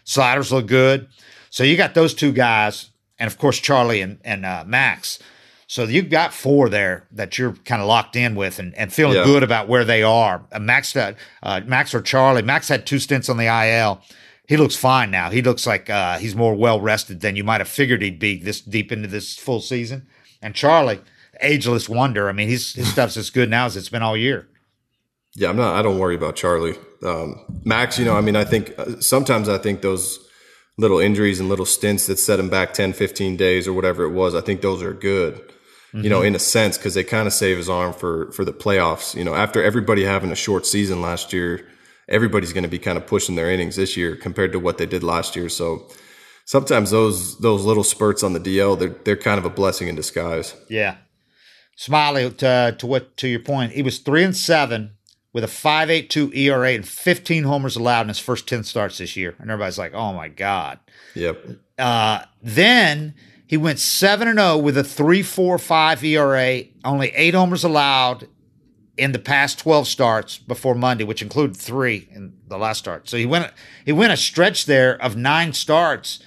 Sliders look good. So you got those two guys, and of course Charlie and, and uh, Max. So you've got four there that you're kind of locked in with and, and feeling yeah. good about where they are. Uh, Max, uh, Max or Charlie. Max had two stints on the IL he looks fine now. He looks like uh, he's more well rested than you might have figured he'd be this deep into this full season. And Charlie, ageless wonder. I mean, his his stuff's as good now as it's been all year. Yeah, I'm not. I don't worry about Charlie. Um, Max, you know, I mean, I think uh, sometimes I think those little injuries and little stints that set him back 10, 15 days or whatever it was, I think those are good. Mm-hmm. You know, mm-hmm. in a sense, because they kind of save his arm for for the playoffs. You know, after everybody having a short season last year everybody's going to be kind of pushing their innings this year compared to what they did last year. So sometimes those those little spurts on the DL they're they're kind of a blessing in disguise. Yeah, Smyly to to what to your point, he was three and seven with a five eight two ERA and fifteen homers allowed in his first ten starts this year, and everybody's like, oh my god. Yep. Uh, then. He went 7 and 0 with a 3.45 ERA, only 8 homers allowed in the past 12 starts before Monday, which included three in the last start. So he went he went a stretch there of nine starts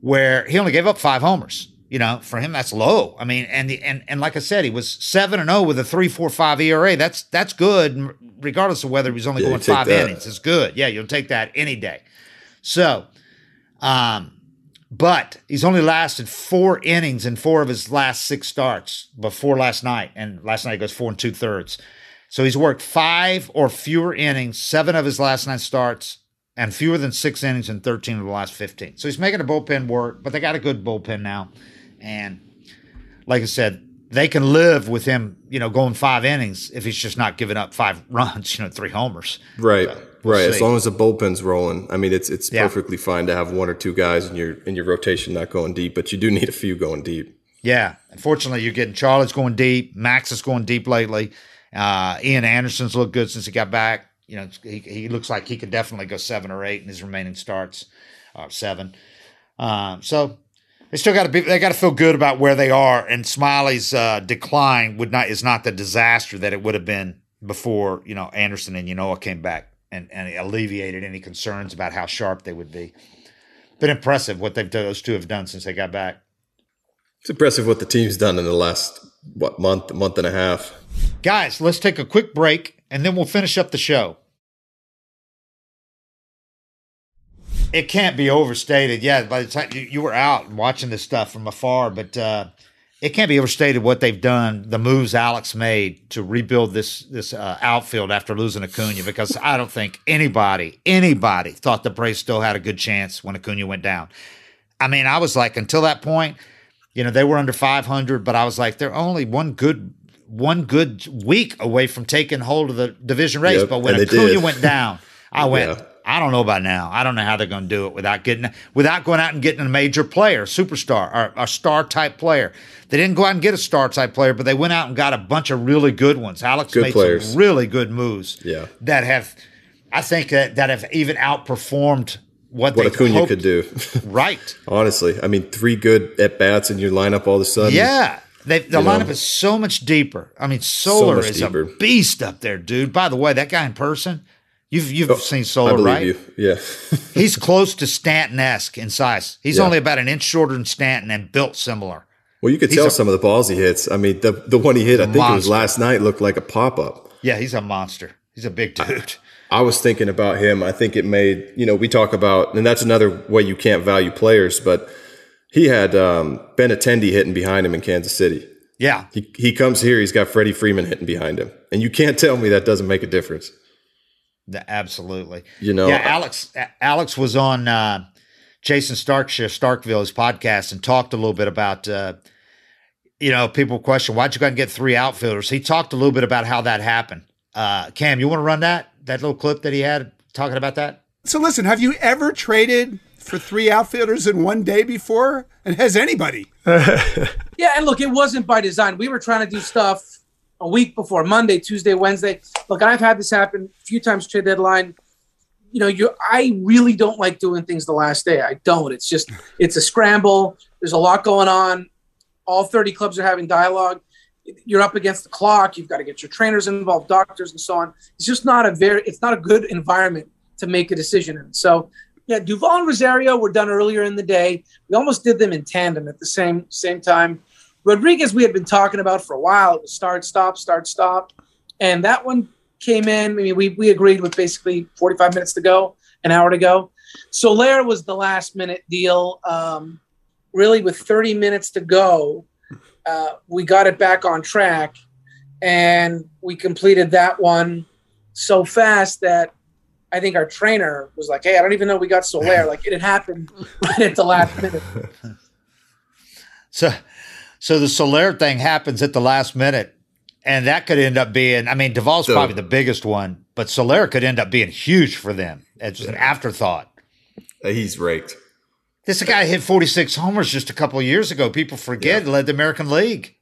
where he only gave up five homers. You know, for him that's low. I mean, and the, and and like I said, he was seven and zero oh with a three four five ERA. That's that's good, regardless of whether he's only yeah, going five that. innings. It's good. Yeah, you'll take that any day. So, um, but he's only lasted four innings in four of his last six starts before last night, and last night he goes four and two thirds. So he's worked five or fewer innings, seven of his last nine starts, and fewer than six innings in 13 of the last 15. So he's making a bullpen work, but they got a good bullpen now. And like I said, they can live with him, you know, going five innings if he's just not giving up five (laughs) runs, you know, three homers. Right. So we'll right. See. As long as the bullpen's rolling. I mean, it's it's yeah. perfectly fine to have one or two guys in your in your rotation not going deep, but you do need a few going deep. Yeah. Unfortunately, you're getting Charlie's going deep, Max is going deep lately. Uh, Ian Anderson's looked good since he got back. You know, he, he looks like he could definitely go seven or eight in his remaining starts, uh, seven. Um, so they still got to be. They got to feel good about where they are. And Smyly's uh, decline would not is not the disaster that it would have been before. You know, Anderson and Ynoa came back and, and alleviated any concerns about how sharp they would be. Been impressive what they've those two have done since they got back. It's impressive what the team's done in the last what month, month and a half. Guys, let's take a quick break and then we'll finish up the show. It can't be overstated. Yeah, by the time you, you were out watching this stuff from afar, but uh, it can't be overstated what they've done, the moves Alex made to rebuild this this uh, outfield after losing Acuna. Because I don't think anybody, anybody thought the Braves still had a good chance when Acuna went down. I mean, I was like, until that point, you know, they were under 500, but I was like, they're only one good one good week away from taking hold of the division race. Yep, but when Acuna went down, I went, (laughs) yeah. I don't know about now. I don't know how they're going to do it without getting without going out and getting a major player, superstar, or a star type player. They didn't go out and get a star type player, but they went out and got a bunch of really good ones. Alex good made players. some really good moves. Yeah. that have, I think that that have even outperformed what, what Acuna hoped. could do. (laughs) right. Honestly, I mean, three good at bats in your lineup all of a sudden. Yeah. They, the lineup know, is so much deeper. I mean, Soler so is deeper. a beast up there, dude. By the way, that guy in person, you've you've oh, seen Soler, right? You. Yeah, (laughs) he's close to Stanton esque in size. He's yeah. only about an inch shorter than Stanton and built similar. Well, you could he's tell a, some of the balls he hits. I mean, the the one he hit, I think monster. it was last night, looked like a pop up. Yeah, he's a monster. He's a big dude. I, I was thinking about him. I think it made you know we talk about, and that's another way you can't value players, but he had um, Benintendi hitting behind him in Kansas City. Yeah. He, he comes here, he's got Freddie Freeman hitting behind him. And you can't tell me that doesn't make a difference. Absolutely. You know, yeah, Alex Alex was on uh, Jayson Starkshire Starkville's podcast and talked a little bit about uh, you know, people question why'd you go and get three outfielders? He talked a little bit about how that happened. Uh, Cam, you want to run that that little clip that he had talking about that? So listen, have you ever traded for three outfielders in one day before? And has anybody? (laughs) yeah, and look, it wasn't by design. We were trying to do stuff a week before Monday, Tuesday, Wednesday. Look, I've had this happen a few times trade deadline. You know, you I really don't like doing things the last day. I don't. It's just (laughs) it's a scramble. There's a lot going on. All 30 clubs are having dialogue. You're up against the clock. You've got to get your trainers involved, doctors, and so on. It's just not a very it's not a good environment to make a decision in. So yeah, Duvall and Rosario were done earlier in the day. We almost did them in tandem at the same same time. Rodriguez, we had been talking about for a while. It was start, stop, start, stop. And that one came in. I mean, we, we agreed with basically 45 minutes to go, an hour to go. Soler was the last minute deal. Um, really, with 30 minutes to go, uh, we got it back on track and we completed that one so fast that I think our trainer was like, "Hey, I don't even know we got Soler." (laughs) Like it had happened (laughs) right at the last minute. So, so the Soler thing happens at the last minute, and that could end up being. I mean, Duvall's so, probably the biggest one, but Soler could end up being huge for them. It's yeah. an afterthought. Uh, he's raked. This guy hit 46 homers just a couple of years ago. People forget yeah. led the American League.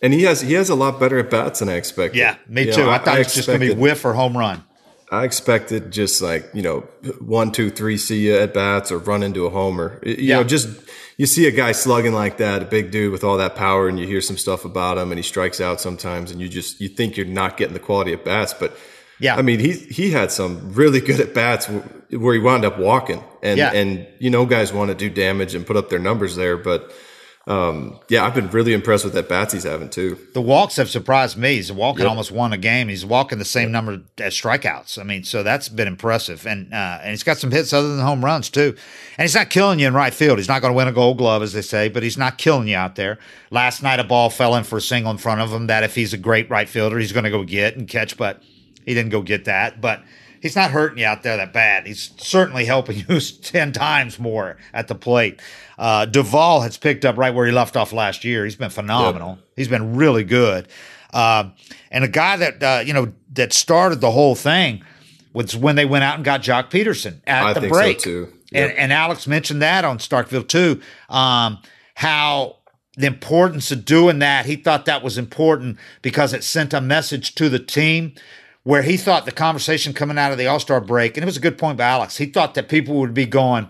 And he has he has a lot better at bats than I expected. Yeah, me you too. Know, I, thought I it was just going to be whiff or home run. I expected just like you know one, two, three, see you at bats or run into a homer. You yeah. know, just you see a guy slugging like that, a big dude with all that power, and you hear some stuff about him, and he strikes out sometimes, and you just you think you're not getting the quality at bats, but yeah, I mean he he had some really good at bats where he wound up walking, and yeah. and you know guys want to do damage and put up their numbers there, but um, yeah, I've been really impressed with that bats he's having too. The walks have surprised me. He's walking yep. almost won a game. He's walking the same number as strikeouts. I mean, so that's been impressive. And uh, and he's got some hits other than home runs too. And he's not killing you in right field. He's not going to win a Gold Glove as they say, but he's not killing you out there. Last night a ball fell in for a single in front of him that if he's a great right fielder, he's going to go get and catch, but he didn't go get that. But he's not hurting you out there that bad. He's certainly helping (laughs) you 10 times more at the plate. Uh, Duvall has picked up right where he left off last year. He's been phenomenal. Yep. He's been really good. Uh, and a guy that, uh, you know, that started the whole thing was when they went out and got Joc Pederson at I the break. So too. Yep. And, and, Alex mentioned that on Starkville too. Um, how the importance of doing that. He thought that was important because it sent a message to the team where he thought the conversation coming out of the All Star break, and it was a good point by Alex. He thought that people would be going,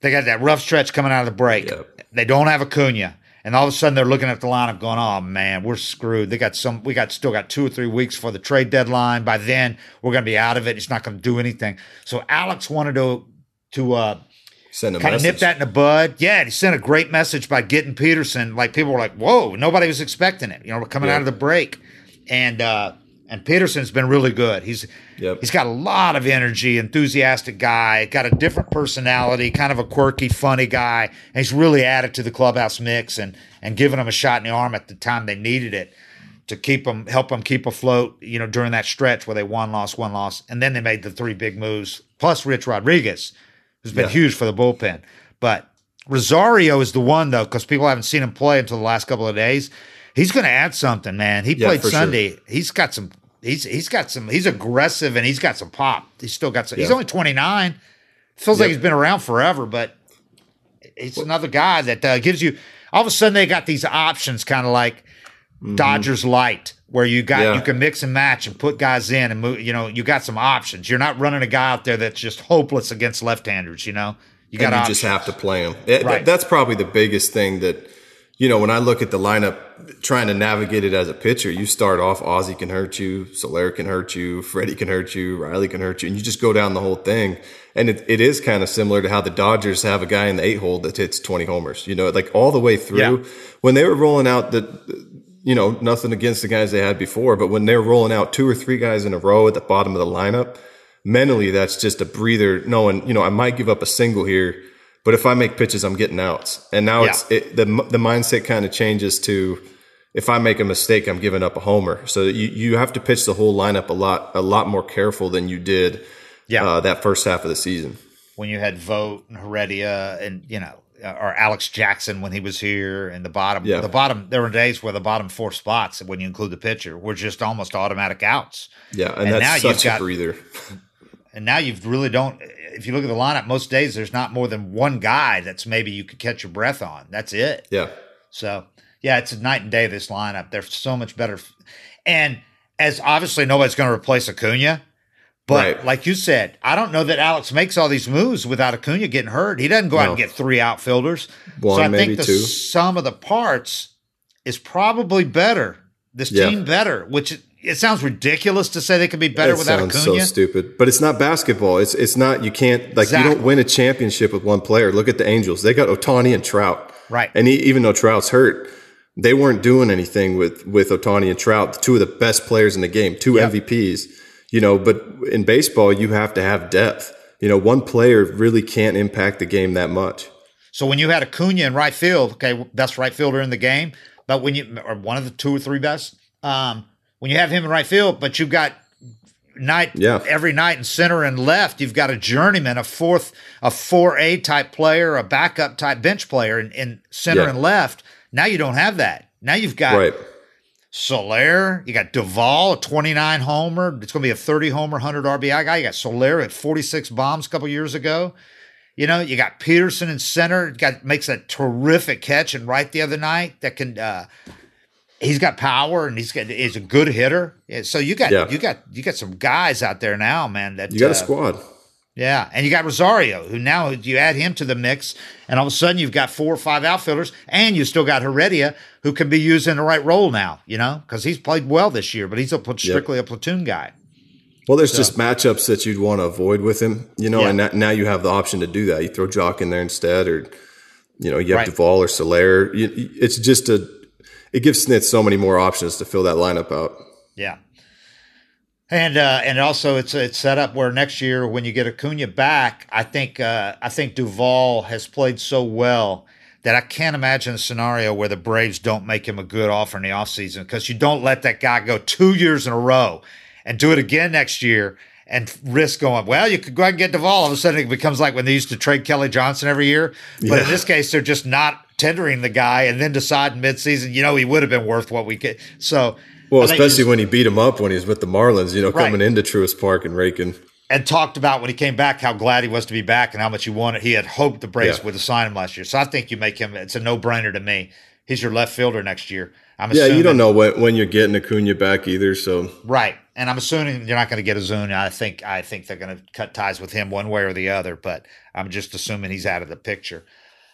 they got that rough stretch coming out of the break. Yep. They don't have Acuna. And all of a sudden they're looking at the lineup going, oh man, we're screwed. They got some, we got still got two or three weeks for the trade deadline. By then we're going to be out of it. It's not going to do anything. So Alex wanted to, to, uh, Send a kind message. of nip that in the bud. Yeah, he sent a great message by getting Pederson. Like people were like, "Whoa!" Nobody was expecting it. You know, we're coming yeah. out of the break, and uh, and Pederson's been really good. He's yep. he's got a lot of energy, enthusiastic guy, got a different personality, kind of a quirky, funny guy, and he's really added to the clubhouse mix and and given them a shot in the arm at the time they needed it to keep them help them keep afloat. You know, during that stretch where they won, lost, one loss, and then they made the three big moves plus Rich Rodriguez, who's been yeah. huge for the bullpen. But Rosario is the one though, because people haven't seen him play until the last couple of days he's going to add something, man. He yeah, played Sunday. Sure. He's got some. He's he's got some. He's aggressive and he's got some pop. He's still got some. Yeah. He's only twenty nine. Feels like he's been around forever, but it's well, another guy that uh, gives you. All of a sudden, they got these options, kind of like mm-hmm. Dodgers light, where you got yeah. you can mix and match and put guys in and move. You know, you got some options. You're not running a guy out there that's just hopeless against left-handers. You know, you got. You just have to play him. It, right. That's probably the biggest thing that you know, when I look at the lineup, trying to navigate it as a pitcher, you start off Ozzie can hurt you, Soler can hurt you, Freddie can hurt you, Riley can hurt you, and you just go down the whole thing. And it, it is kind of similar to how the Dodgers have a guy in the eight hole that hits 20 homers, you know, like all the way through. Yeah. When they were rolling out the, you know, nothing against the guys they had before, but when they're rolling out two or three guys in a row at the bottom of the lineup, mentally that's just a breather knowing, you know, I might give up a single here but if I make pitches, I'm getting outs. And now yeah. it's it, the the mindset kind of changes to if I make a mistake, I'm giving up a homer. So you you have to pitch the whole lineup a lot a lot more careful than you did. Yeah. Uh, that first half of the season when you had Vogt and Heredia and you know or Alex Jackson when he was here and the bottom yeah. the bottom there were days where the bottom four spots when you include the pitcher were just almost automatic outs. Yeah, and, and that's now such you've got, a breather. (laughs) And now you've really don't if you look at the lineup, most days there's not more than one guy that's maybe you could catch your breath on. That's it. Yeah. So yeah, it's a night and day. This lineup, they're so much better. And as obviously nobody's going to replace Acuna, but right. like you said, I don't know that Alex makes all these moves without Acuna getting hurt. He doesn't go no. out and get three outfielders. One, so I think the two. sum of the parts is probably better. This yeah. team better, which it sounds ridiculous to say they could be better it without sounds Acuna. So stupid, but it's not basketball. It's it's not. You can't like exactly. you don't win a championship with one player. Look at the Angels. They got Ohtani and Trout. Right. And he, even though Trout's hurt, they weren't doing anything with with Ohtani and Trout, two of the best players in the game, two yep. MVPs. You know, but in baseball, you have to have depth. You know, one player really can't impact the game that much. So when you had Acuna in right field, okay, best right fielder in the game, but when you or one of the two or three best. Um, when you have him in right field, but you've got night yeah. every night in center and left, you've got a journeyman, a fourth, a four A type player, a backup type bench player in, in center yeah. and left. Now you don't have that. Now you've got right. Soler, you got Duvall, a 29 homer. It's going to be a 30 homer, 100 RBI guy. You got Soler at 46 bombs a couple years ago. You know, you got Pederson in center, got makes a terrific catch and right the other night that can uh, he's got power and he's got he's a good hitter. So you got yeah. you got you got some guys out there now, man. That you got uh, a squad. Yeah, and you got Rosario, who now you add him to the mix, and all of a sudden you've got four or five outfielders, and you still got Heredia, who can be used in the right role now. You know, because he's played well this year, but he's a strictly yep. a platoon guy. Well, there's so. just matchups that you'd want to avoid with him, you know, yeah. and now you have the option to do that. You throw Joc in there instead, or you know, you have right. Duvall or Soler. It's just a it gives Snit so many more options to fill that lineup out. Yeah. And uh, and also it's it's set up where next year when you get Acuna back, I think uh, I think Duvall has played so well that I can't imagine a scenario where the Braves don't make him a good offer in the offseason because you don't let that guy go two years in a row and do it again next year and risk going, well, you could go ahead and get Duvall. All of a sudden it becomes like when they used to trade Kelly Johnson every year. But yeah. in this case, they're just not tendering the guy and then decide midseason, you know, he would have been worth what we get. So, well, especially when he beat him up when he was with the Marlins, you know, right. coming into Truist Park and raking. And talked about when he came back how glad he was to be back and how much he wanted. He had hoped the Braves yeah. would sign him last year. So I think you make him. It's a no brainer to me. He's your left fielder next year. I'm yeah, you don't know when, when you're getting Acuna back either. So right, and I'm assuming you're not going to get Ozuna. I think I think they're going to cut ties with him one way or the other. But I'm just assuming he's out of the picture.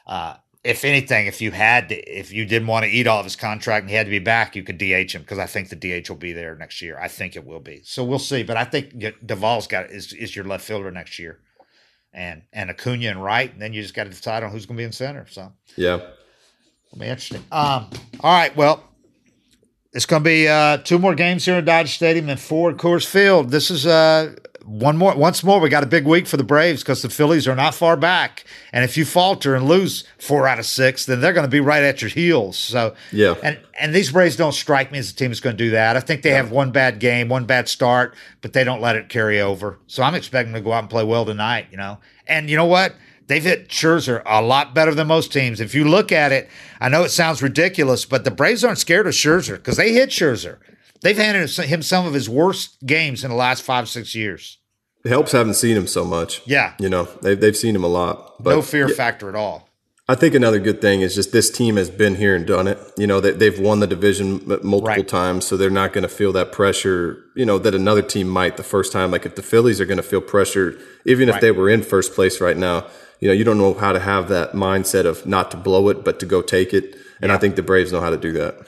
Uh, if anything, if you had to, if you didn't want to eat all of his contract and he had to be back, you could DH him because I think the DH will be there next year. I think it will be. So we'll see. But I think Duvall's got is is your left fielder next year, and and Acuna and right, and then you just got to decide on who's going to be in center. So yeah, it'll be interesting. Um, all right, well, it's going to be uh, two more games here in Dodger Stadium and four at Coors Field. This is uh, one more once more we got a big week for the braves because the phillies are not far back. And if you falter and lose four out of six then they're going to be right at your heels. So yeah. and and these braves don't strike me as a team that's going to do that. I think they yeah. have one bad game one bad start but they don't let it carry over. So i'm expecting to go out and play well tonight you know? And you know what they've hit Scherzer a lot better than most teams. If you look at it, I know it sounds ridiculous, but the Braves aren't scared of Scherzer because they hit Scherzer. They've handed him some of his worst games in the last five, six years. It helps having seen him so much. Yeah. You know, they've, they've seen him a lot. But no fear yeah, factor at all. I think another good thing is just this team has been here and done it. You know, they, they've won the division multiple right. times, so they're not going to feel that pressure, you know, that another team might the first time. Like if the Phillies are going to feel pressure, even if they were in first place right now, you know, you don't know how to have that mindset of not to blow it, but to go take it. And yeah. I think the Braves know how to do that.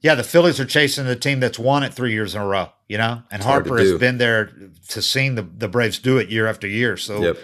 Yeah, the Phillies are chasing the team that's won it three years in a row, you know, and it's Harper has been there to seeing the, the Braves do it year after year. So, yep.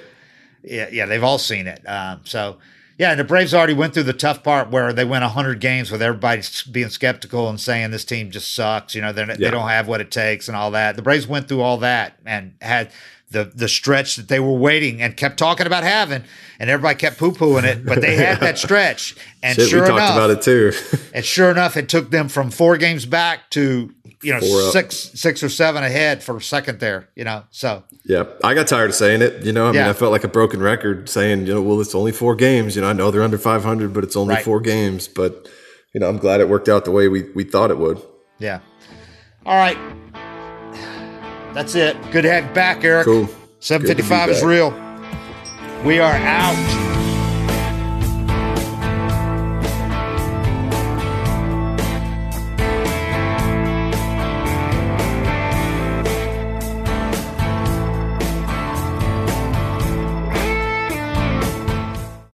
yeah, yeah, they've all seen it. Um, so, yeah, and the Braves already went through the tough part where they went 100 games with everybody being skeptical and saying this team just sucks. You know, yeah. they don't have what it takes and all that. The Braves went through all that and had the the stretch that they were waiting and kept talking about having, and everybody kept poo pooing it, but they had that (laughs) stretch. And Shit, sure we enough, talked about it too. (laughs) and sure enough, it took them from four games back to you know six six or seven ahead for a second there. You know, so yeah, I got tired of saying it. You know, I mean, I felt like a broken record saying, you know, well, it's only four games. You know, I know they're under five hundred, but it's only right. four games. But you know, I'm glad it worked out the way we we thought it would. Yeah. All right. That's it. Good to have you back, Eric. Cool. 755 is real. We are out.